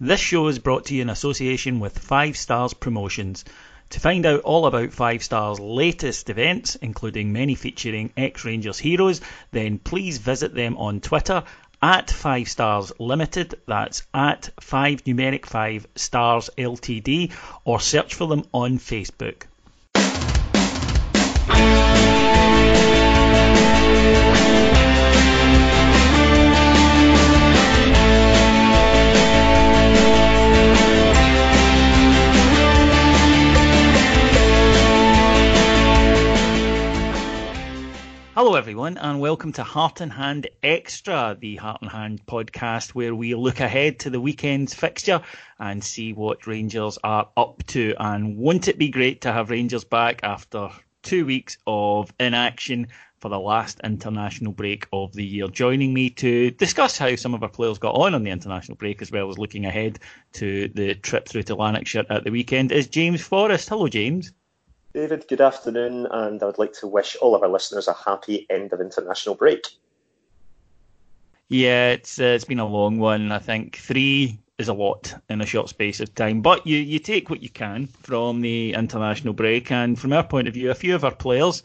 This show is brought to you in association with Five Stars Promotions. To find out all about Five Stars' latest events, including many featuring ex-Rangers heroes, then please visit them on Twitter at 5 Stars Limited, that's at 5 numeric 5 Stars Ltd, or search for them on Facebook. Hello, everyone, and welcome to Heart and Hand Extra, the Heart and Hand podcast, where we look ahead to the weekend's fixture and see what Rangers are up to. And won't it be great to have Rangers back after two weeks of inaction for the last international break of the year? Joining me to discuss how some of our players got on on the international break, as well as looking ahead to the trip through to Lanarkshire at the weekend, is James Forrest. Hello, James. David, good afternoon, and I would like to wish all of our listeners a happy end of international break. Yeah, it's uh, it's been a long one. I think three is a lot in a short space of time, but you you take what you can from the international break, and from our point of view, a few of our players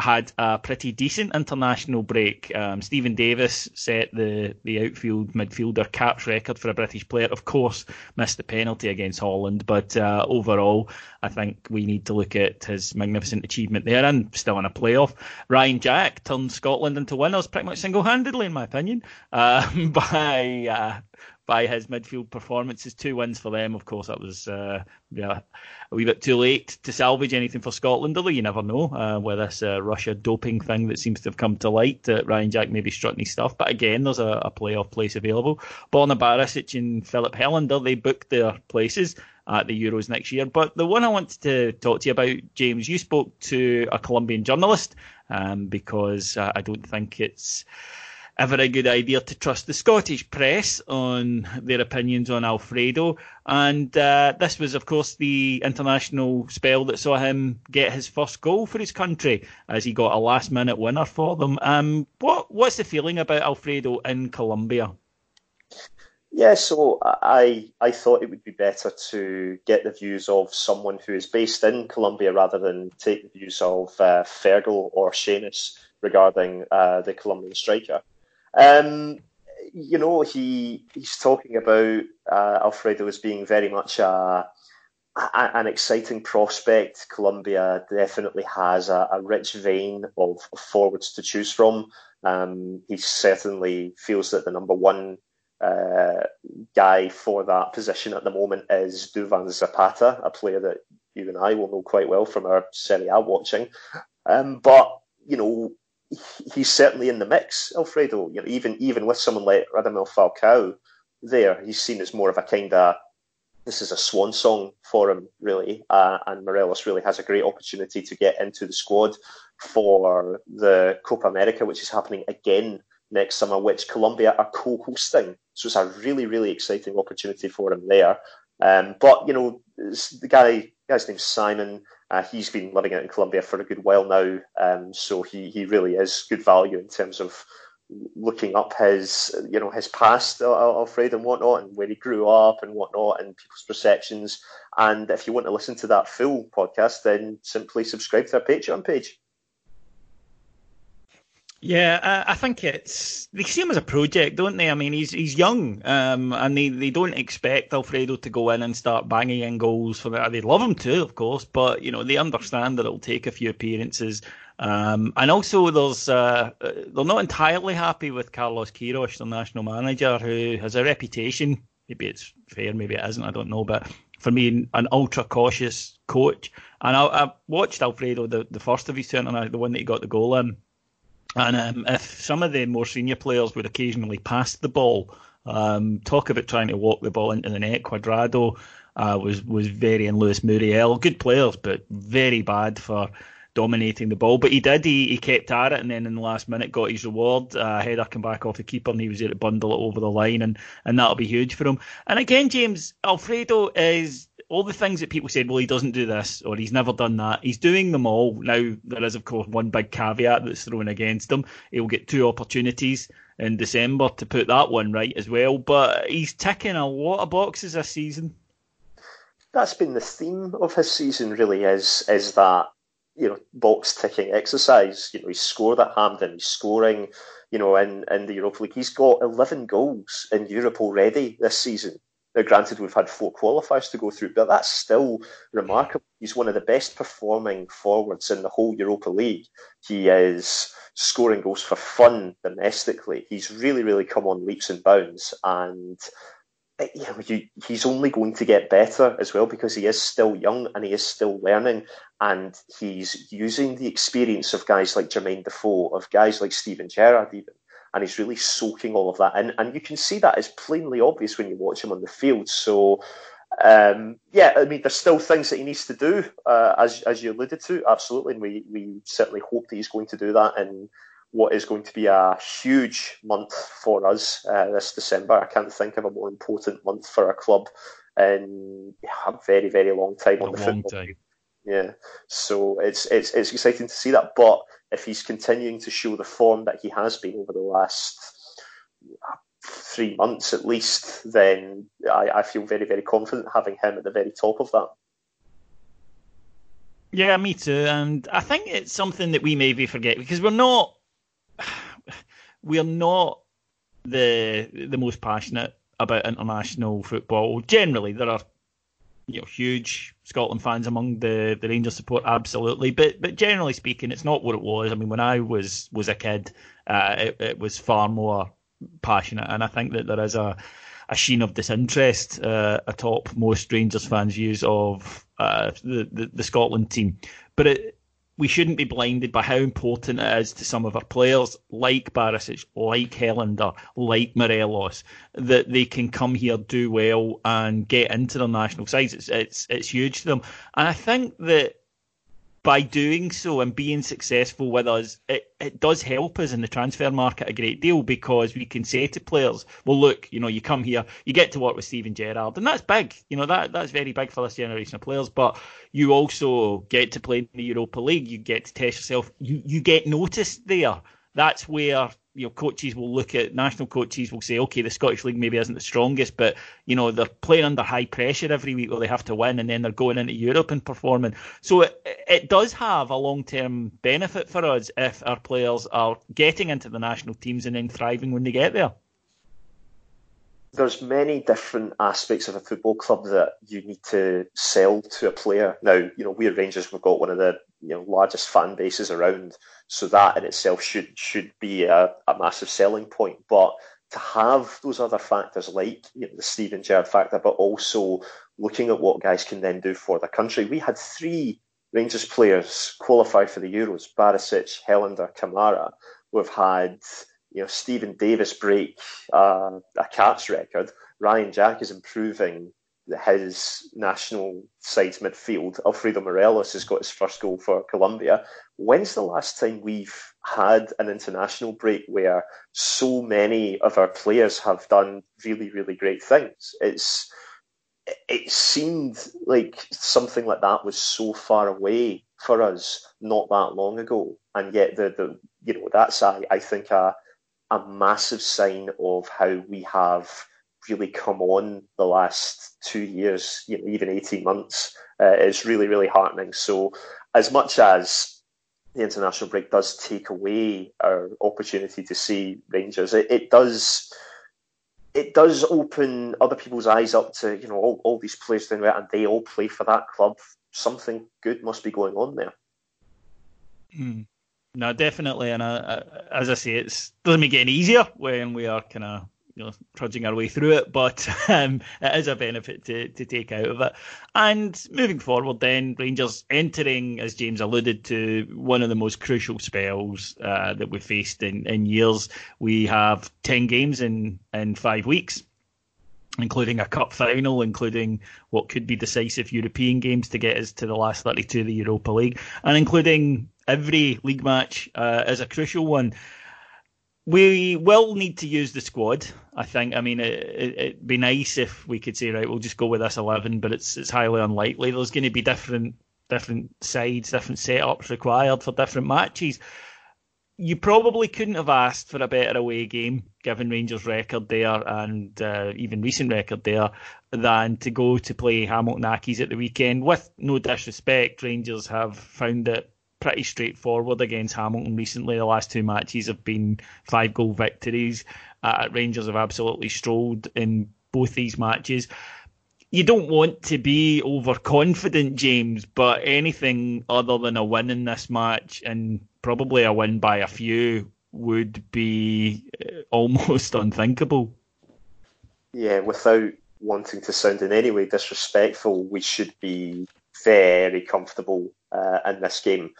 had a pretty decent international break. Um, Steven Davis set the, the outfield midfielder caps record for a British player. Of course, missed the penalty against Holland, but uh, overall, I think we need to look at his magnificent achievement there and still in a playoff. Ryan Jack turned Scotland into winners pretty much single handedly, in my opinion, uh, by by his midfield performances. Two wins for them. Of course, that was uh, yeah, a wee bit too late to salvage anything for Scotland, although you never know uh, with this uh, Russia doping thing that seems to have come to light. That Ryan Jack maybe struck his stuff. But again, there's a, a playoff place available. Borna Barisic and Filip Helander, they booked their places at the Euros next year. But the one I wanted to talk to you about, James, you spoke to a Colombian journalist um, because uh, I don't think it's ever a good idea to trust the Scottish press on their opinions on Alfredo. And uh, this was, of course, the international spell that saw him get his first goal for his country as he got a last minute winner for them. Um, what What's the feeling about Alfredo in Colombia? Yeah, so I I thought it would be better to get the views of someone who is based in Colombia rather than take the views of uh, Fergal or Seamus regarding uh, the Colombian striker. Um, you know, he he's talking about uh, Alfredo as being very much a, a, an exciting prospect. Colombia definitely has a, a rich vein of, forwards to choose from. Um, he certainly feels that the number one uh, guy for that position at the moment is Duvan Zapata, a player that you and I will know quite well from our Serie A watching. Um, but you know, he's certainly in the mix, Alfredo. You know, even even with someone like Radamel Falcao there, he's seen as more of a kind of this is a swan song for him, really. Uh, and Morelos really has a great opportunity to get into the squad for the Copa America, which is happening again next summer, which Colombia are co-hosting. So it's a really, really exciting opportunity for him there. Um, but you know, the guy, guy's name's Simon. Uh, he's been living out in Colombia for a good while now, um, so he, he really is good value in terms of looking up his you know his past, uh, Alfred and whatnot, and where he grew up and whatnot, and people's perceptions. And if you want to listen to that full podcast, then simply subscribe to our Patreon page. Yeah, I, think it's they see him as a project, don't they? I mean, he's he's young, um, and they, they don't expect Alfredo to go in and start banging in goals for that. They love him too, of course, but you know they understand that it'll take a few appearances. Um, and also, there's uh, they're not entirely happy with Carlos Queiroz, the national manager, who has a reputation. Maybe it's fair, maybe it isn't. I don't know, but for me, an ultra cautious coach. And I, I watched Alfredo the, the first of his turn, and the one that he got the goal in and um, if some of the more senior players would occasionally pass the ball, um, talk about trying to walk the ball into the net. Cuadrado uh, was was very and Luis Muriel, good players, but very bad for dominating the ball. But he did. He, he kept at it, and then in the last minute got his reward. Uh, header come back off the keeper, and he was able to bundle it over the line, and and that'll be huge for him. And again, James Alfredo is all the things that people said, well, he doesn't do this or he's never done that. He's doing them all. Now, there is, of course, one big caveat that's thrown against him. He'll get two opportunities in December to put that one right as well. But he's ticking a lot of boxes this season. That's been the theme of his season, really, is is that you know box ticking exercise. You know, he's scored at Hampden, he's scoring, you know, in in the Europa League. He's got eleven goals in Europe already this season. Now, granted, we've had four qualifiers to go through, but that's still remarkable. He's one of the best performing forwards in the whole Europa League. He is scoring goals for fun domestically. He's really, really come on leaps and bounds, and eh, you know, you, he's only going to get better as well because he is still young and he is still learning, and he's using the experience of guys like Jermaine Defoe, of guys like Steven Gerrard, even and he's really soaking all of that in. And you can see that is plainly obvious when you watch him on the field. So, um, yeah, I mean, there's still things that he needs to do, uh, as as you alluded to, absolutely, and we we certainly hope that he's going to do that in what is going to be a huge month for us uh, this December. I can't think of a more important month for our club in a very very long time a on the football. Time. Yeah, so it's it's it's exciting to see that, but if he's continuing to show the form that he has been over the last uh, three months at least, then I, I feel very, very confident having him at the very top of that. Yeah, me too. And I think it's something that we maybe forget because we're not we're not the the most passionate about international football. Generally, there are you know huge Scotland fans among the the Rangers support, absolutely. But but generally speaking, it's not what it was. I mean, when I was was a kid, uh, it, it was far more passionate, and I think that there is a a sheen of disinterest uh, atop most Rangers fans' views of uh, the, the, the Scotland team. But it, we shouldn't be blinded by how important it is to some of our players, like Barisic, like Helander, like Morelos, that they can come here, do well, and get into their national sides. It's it's it's huge to them, and I think that by doing so and being successful with us, it, it does help us in the transfer market a great deal because we can say to players, well, look, you know, you come here, you get to work with Steven Gerrard, and that's big. You know, that that's very big for this generation of players. But you also get to play in the Europa League, you get to test yourself, you, you get noticed there. That's where you know coaches will look at national coaches will say, okay, the Scottish League maybe isn't the strongest, but you know they're playing under high pressure every week where they have to win, and then they're going into Europe and performing. So it, it does have a long term benefit for us if our players are getting into the national teams and then thriving when they get there. There's many different aspects of a football club that you need to sell to a player. Now, you know, we at Rangers, we've got one of the you know largest fan bases around so that in itself should should be a, a massive selling point. But to have those other factors like you know, the Steven Gerrard factor, but also looking at what guys can then do for the country. We had three Rangers players qualify for the Euros: Barisic, Helander, Kamara. We've had you know Steven Davis break uh, a caps record. Ryan Jack is improving his national side's midfield. Alfredo Morelos has got his first goal for Colombia. When's the last time we've had an international break where so many of our players have done really, really great things? It's it seemed like something like that was so far away for us not that long ago, and yet the the you know that's I I think a a massive sign of how we have really come on the last two years, you know, even eighteen months. Uh, it's really really heartening. So as much as the international break does take away our opportunity to see Rangers, it, it does it does open other people's eyes up to you know all, all these players doing that, and they all play for that club. Something good must be going on there. Mm. No, definitely, and uh, as I say, it doesn't make it any easier when we are kind of you know trudging our way through it, but um, it is a benefit to, to take out of it. And moving forward, then Rangers entering, as James alluded to, one of the most crucial spells uh, that we've faced in, in years. We have ten games in in five weeks. Including a cup final, including what could be decisive European games to get us to the last 32 of the Europa League, and including every league match uh, is a crucial one we will need to use the squad. I think. I mean, it, would be nice if we could say, right, we'll just go with this eleven, but it's it's highly unlikely. There's going to be different different sides, different setups required for different matches. You probably couldn't have asked for a better away game, given Rangers' record there and uh, even recent record there, than to go to play Hamilton Accies at the weekend. With no disrespect, Rangers have found it pretty straightforward against Hamilton recently. The last two matches have been five goal victories. Uh, Rangers have absolutely strolled in both these matches. You don't want to be overconfident, James, but anything other than a win in this match and probably a win by a few would be uh, almost unthinkable. Yeah, without wanting to sound in any way disrespectful, we should be very comfortable uh, in this game.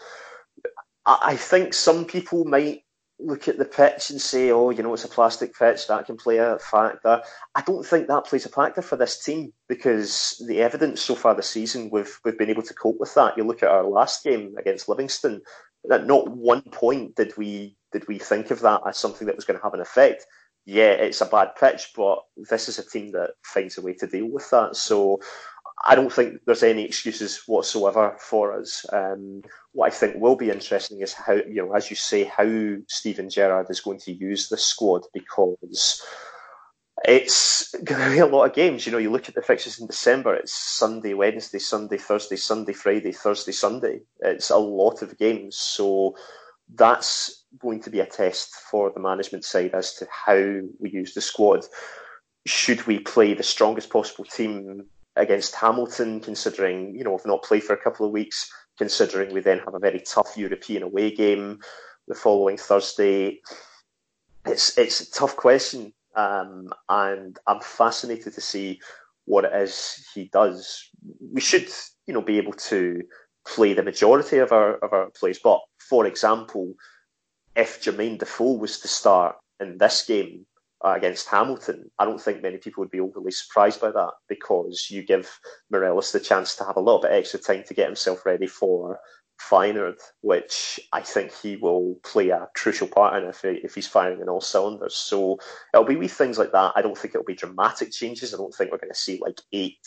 I, I think some people might look at the pitch and say, oh, you know, it's a plastic pitch, that can play a factor. I don't think that plays a factor for this team because the evidence so far this season, we've, we've been able to cope with that. You look at our last game against Livingston, at not one point did we did we think of that as something that was going to have an effect. Yeah, it's a bad pitch, but this is a team that finds a way to deal with that. So I don't think there's any excuses whatsoever for us. Um, what I think will be interesting is how, you know, as you say, how Steven Gerrard is going to use the squad because it's going to be a lot of games. You know, you look at the fixtures in December, it's Sunday, Wednesday, Sunday, Thursday, Sunday, Friday, Thursday, Sunday. It's a lot of games. So that's going to be a test for the management side as to how we use the squad. Should we play the strongest possible team against Hamilton, considering, you know, we've not played for a couple of weeks, considering we then have a very tough European away game the following Thursday. It's it's a tough question, um, and I'm fascinated to see what it is he does. We should, you know, be able to play the majority of our of our plays. But for example, if Jermaine Defoe was to start in this game, uh, against Hamilton, I don't think many people would be overly surprised by that because you give Morelos the chance to have a little bit extra time to get himself ready for Feyenoord, which I think he will play a crucial part in if, he, if he's firing in all cylinders. So it'll be wee things like that. I don't think it'll be dramatic changes. I don't think we're going to see like eight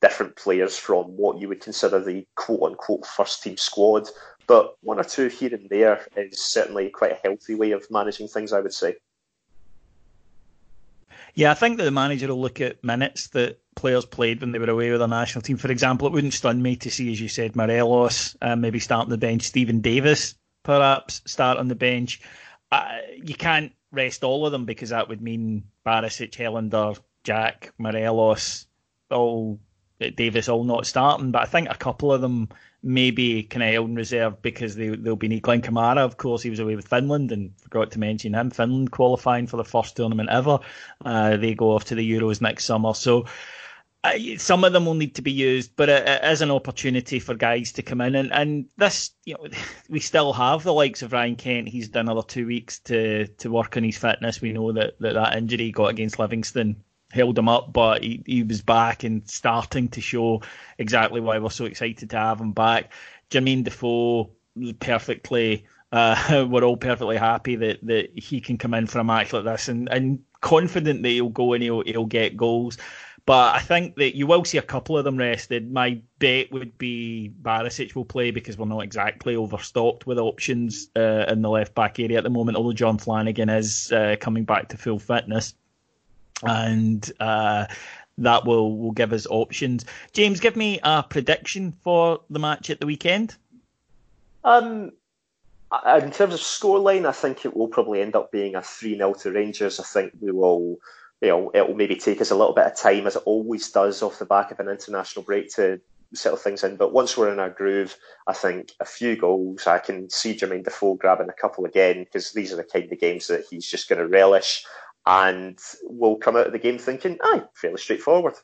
different players from what you would consider the quote unquote first team squad. But one or two here and there is certainly quite a healthy way of managing things, I would say. Yeah, I think that the manager will look at minutes that players played when they were away with their national team. For example, it wouldn't stun me to see, as you said, Morelos uh, maybe start on the bench, Steven Davis perhaps start on the bench. Uh, you can't rest all of them because that would mean Barisic, Helander, Jack, Morelos, all Davis all not starting. But I think a couple of them maybe of held in reserve because they, they'll be need Glenn Kamara. Of course, he was away with Finland and forgot to mention him. Finland qualifying for the first tournament ever. Uh, they go off to the Euros next summer. So some of them will need to be used, but it, it is an opportunity for guys to come in. And, and this, you know, we still have the likes of Ryan Kent. He's done another two weeks to, to work on his fitness. We know that that, that injury he got against Livingston held him up, but he, he was back and starting to show exactly why we're so excited to have him back. Jermaine Defoe perfectly. Uh, we're all perfectly happy that, that he can come in for a match like this and, and confident that he'll go and he'll, he'll get goals. But I think that you will see a couple of them rested. My bet would be Barisic will play because we're not exactly overstocked with options uh, in the left back area at the moment, although John Flanagan is uh, coming back to full fitness. And uh, that will, will give us options. James, give me a prediction for the match at the weekend. Um, in terms of scoreline, I think it will probably end up being a 3 0 to Rangers. I think we will you know, it will maybe take us a little bit of time, as it always does, off the back of an international break to settle things in. But once we're in our groove, I think a few goals, I can see Jermaine Defoe grabbing a couple again because these are the kind of games that he's just going to relish. And we'll come out of the game thinking, aye, fairly straightforward.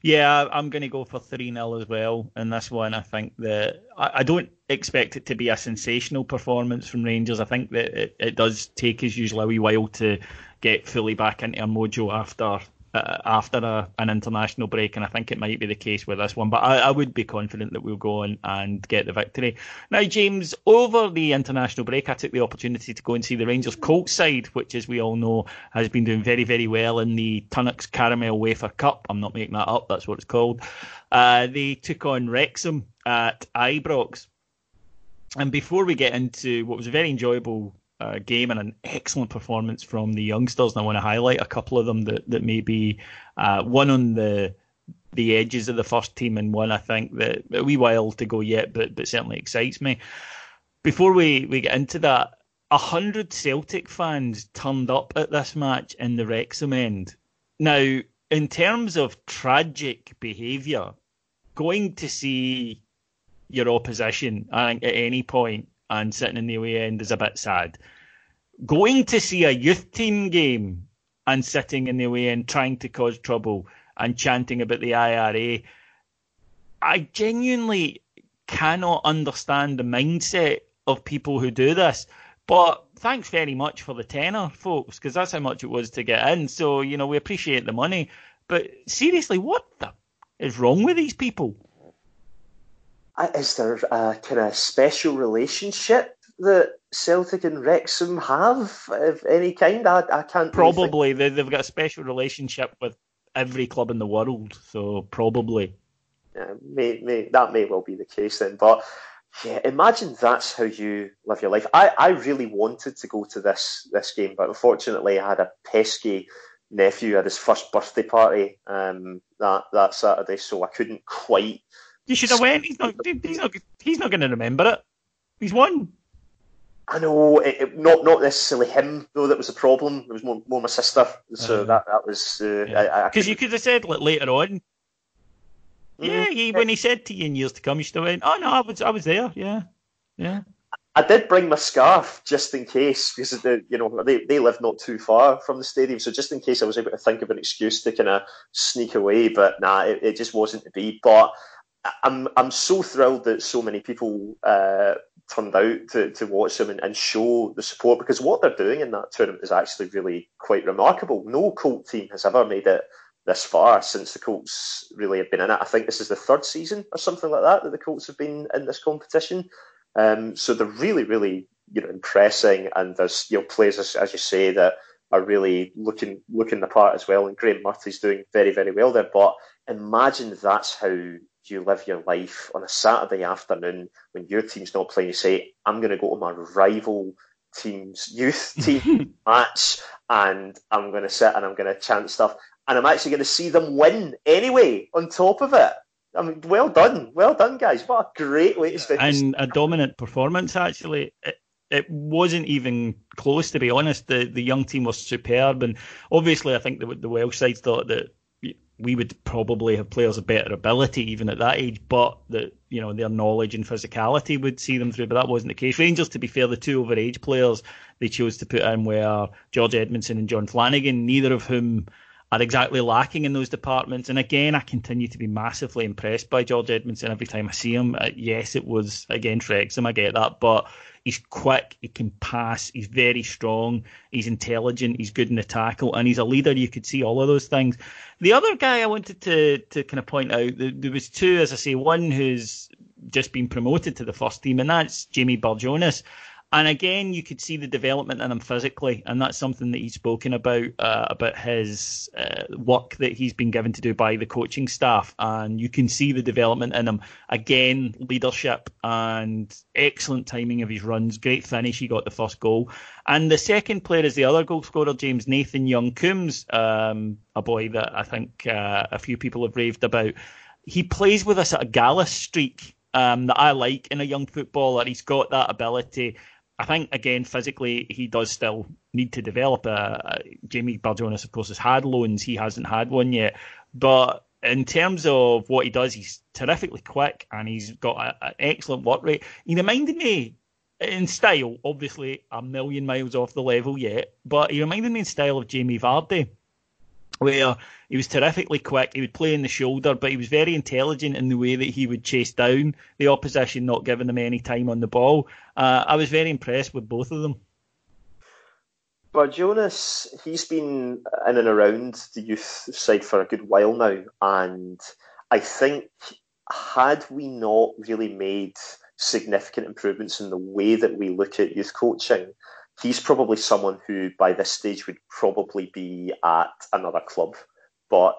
Yeah, I'm going to go for 3 0 as well in this one. I think that I, don't expect it to be a sensational performance from Rangers. I think that it, it does take us usually a wee while to get fully back into a mojo after uh, after a, an international break, and I think it might be the case with this one. But I, I, would be confident that we'll go on and get the victory. Now, James, over the international break, I took the opportunity to go and see the Rangers Colts side, which, as we all know, has been doing very, very well in the Tunnocks Caramel Wafer Cup. I'm not making that up; that's what it's called. Uh, they took on Wrexham at Ibrox. And before we get into what was a very enjoyable uh, game and an excellent performance from the youngsters. And I want to highlight a couple of them that that may be uh, one on the the edges of the first team and one I think that a wee while to go yet, but but certainly excites me. Before we, we get into that, a hundred Celtic fans turned up at this match in the Wrexham end. Now, in terms of tragic behaviour, going to see your opposition, I think, at any point and sitting in the away end is a bit sad. Going to see a youth team game and sitting in the away end trying to cause trouble and chanting about the IRA, I genuinely cannot understand the mindset of people who do this. But thanks very much for the tenner, folks, because that's how much it was to get in. So, you know, we appreciate the money. But seriously, what the is wrong with these people? Is there a kind of special relationship that Celtic and Wrexham have of any kind? I, I can't. Probably really they, have got a special relationship with every club in the world, so probably. Yeah, may, may, that may well be the case then, but yeah, imagine that's how you live your life. I, I really wanted to go to this this game, but unfortunately, I had a pesky nephew at his first birthday party um, that that Saturday, so I couldn't quite you should have went. He's not. He's not. He's not going to remember it. He's won. I know, it, it, not not necessarily him though. That was the problem. It was more, more my sister. So uh, that that was because uh, yeah. you could have said like, later on. Mm-hmm. Yeah, he, when he said to you in years to come, you should have went. Oh no, I was I was there. Yeah, yeah. I did bring my scarf just in case because the, you know they, they live not too far from the stadium, so just in case I was able to think of an excuse to kind of sneak away. But nah, it, it just wasn't to be. But I'm I'm so thrilled that so many people uh, turned out to, to watch them and, and, show the support because what they're doing in that tournament is actually really quite remarkable. No Colt team has ever made it this far since the Colts really have been in it. I think this is the third season or something like that that the Colts have been in this competition. Um, so they're really, really you know impressing, and there's you know players as, as you say that are really looking looking the part as well. And Graeme Murty's doing very, very well there. But imagine that's how you live your life on a Saturday afternoon when your team's not playing. You say, I'm going to go to my rival team's youth team match and I'm going to sit and I'm going to chant stuff. And I'm actually going to see them win anyway on top of it. I mean, well done. Well done, guys. What a great way to spend And a dominant performance, actually. It, it wasn't even close, to be honest. The the young team was superb. And obviously, I think the, the Welsh side thought that we would probably have players of better ability even at that age, but that you know their knowledge and physicality would see them through. But that wasn't the case. Rangers, to be fair, the two overage players they chose to put in were George Edmundson and John Flanagan, neither of whom are exactly lacking in those departments. And again, I continue to be massively impressed by George Edmundson every time I see him. Uh, yes, it was against Wrexham, I get that, but he's quick, he can pass, he's very strong, he's intelligent, he's good in the tackle, and he's a leader. You could see all of those things. The other guy I wanted to to kind of point out, there was two, as I say, one who's just been promoted to the first team, and that's Jamie Barjonas. And again, you could see the development in him physically, and that's something that he's spoken about uh, about his uh, work that he's been given to do by the coaching staff, and you can see the development in him. Again, leadership and excellent timing of his runs, great finish. He got the first goal, and the second player is the other goal scorer, James Nathan Young Coombs, um, a boy that I think uh, a few people have raved about. He plays with a sort of gallus streak um, that I like in a young footballer. He's got that ability. I think again physically he does still need to develop. Uh, Jamie Barjonas, of course, has had loans. He hasn't had one yet, but in terms of what he does, he's terrifically quick and he's got an excellent work rate. He reminded me in style, obviously a million miles off the level yet, but he reminded me in style of Jamie Vardy where he was terrifically quick. He would play in the shoulder, but he was very intelligent in the way that he would chase down the opposition, not giving them any time on the ball. Uh, I was very impressed with both of them. Barjonas, he's been in and around the youth side for a good while now, and I think had we not really made significant improvements in the way that we look at youth coaching, he's probably someone who by this stage would probably be at another club. But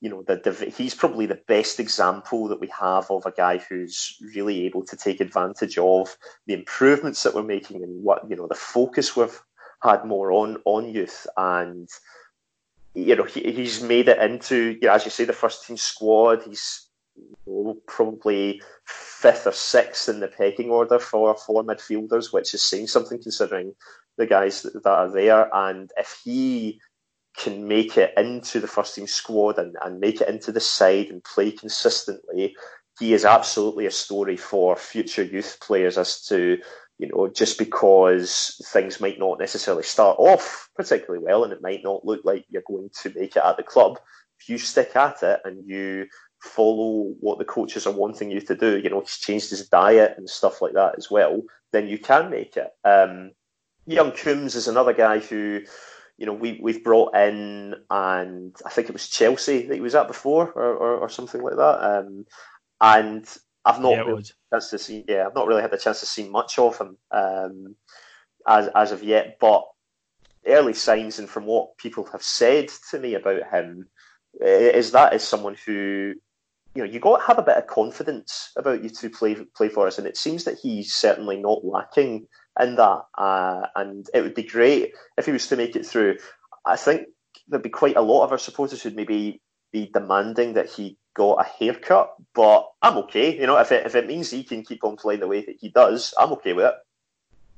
you know, the, the, he's probably the best example that we have of a guy who's really able to take advantage of the improvements that we're making and what you know the focus we've had more on on youth and you know he, he's made it into you know, as you say the first team squad. He's probably fifth or sixth in the pecking order for four midfielders, which is saying something considering the guys that are there. And if he can make it into the first team squad and, and make it into the side and play consistently, he is absolutely a story for future youth players as to, you know, just because things might not necessarily start off particularly well and it might not look like you're going to make it at the club, if you stick at it and you follow what the coaches are wanting you to do, you know, he's changed his diet and stuff like that as well, then you can make it. Um, young Coombs is another guy who, you know, we, we've brought in, and I think it was Chelsea that he was at before or, or, or something like that. Um, and I've not yeah, really chance to see, yeah, I've not really had the chance to see much of him um, as, as of yet, but early signs and from what people have said to me about him, is that is someone who you know, you got to have a bit of confidence about you to play play for us, and it seems that he's certainly not lacking in that. Uh, and it would be great if he was to make it through. I think there'd be quite a lot of our supporters who'd maybe be demanding that he got a haircut, but I'm okay. You know, if it if it means he can keep on playing the way that he does, I'm okay with it.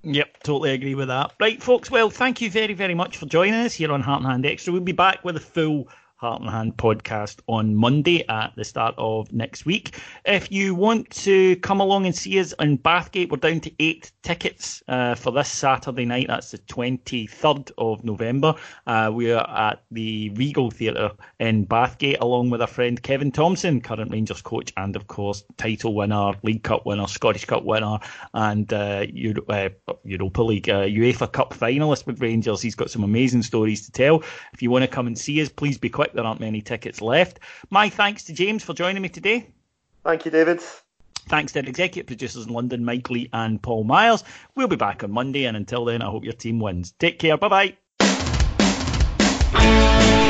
Yep, totally agree with that. Right, folks. Well, thank you very, very much for joining us here on Heart and Hand Extra. We'll be back with a full Heart and Hand podcast on Monday at the start of next week. If you want to come along and see us in Bathgate, we're down to eight tickets uh, for this Saturday night. That's the 23rd of November. Uh, we are at the Regal Theatre in Bathgate along with our friend Kevin Thomson, current Rangers coach, and of course, title winner, League Cup winner, Scottish Cup winner, and uh, Euro- uh, Europa League, uh, UEFA Cup finalist with Rangers. He's got some amazing stories to tell. If you want to come and see us, please be quick there aren't many tickets left. My thanks to James for joining me today. Thank you, David. Thanks to our executive producers in London, Mike Lee and Paul Miles. We'll be back on Monday, and until then, I hope your team wins. Take care. Bye bye.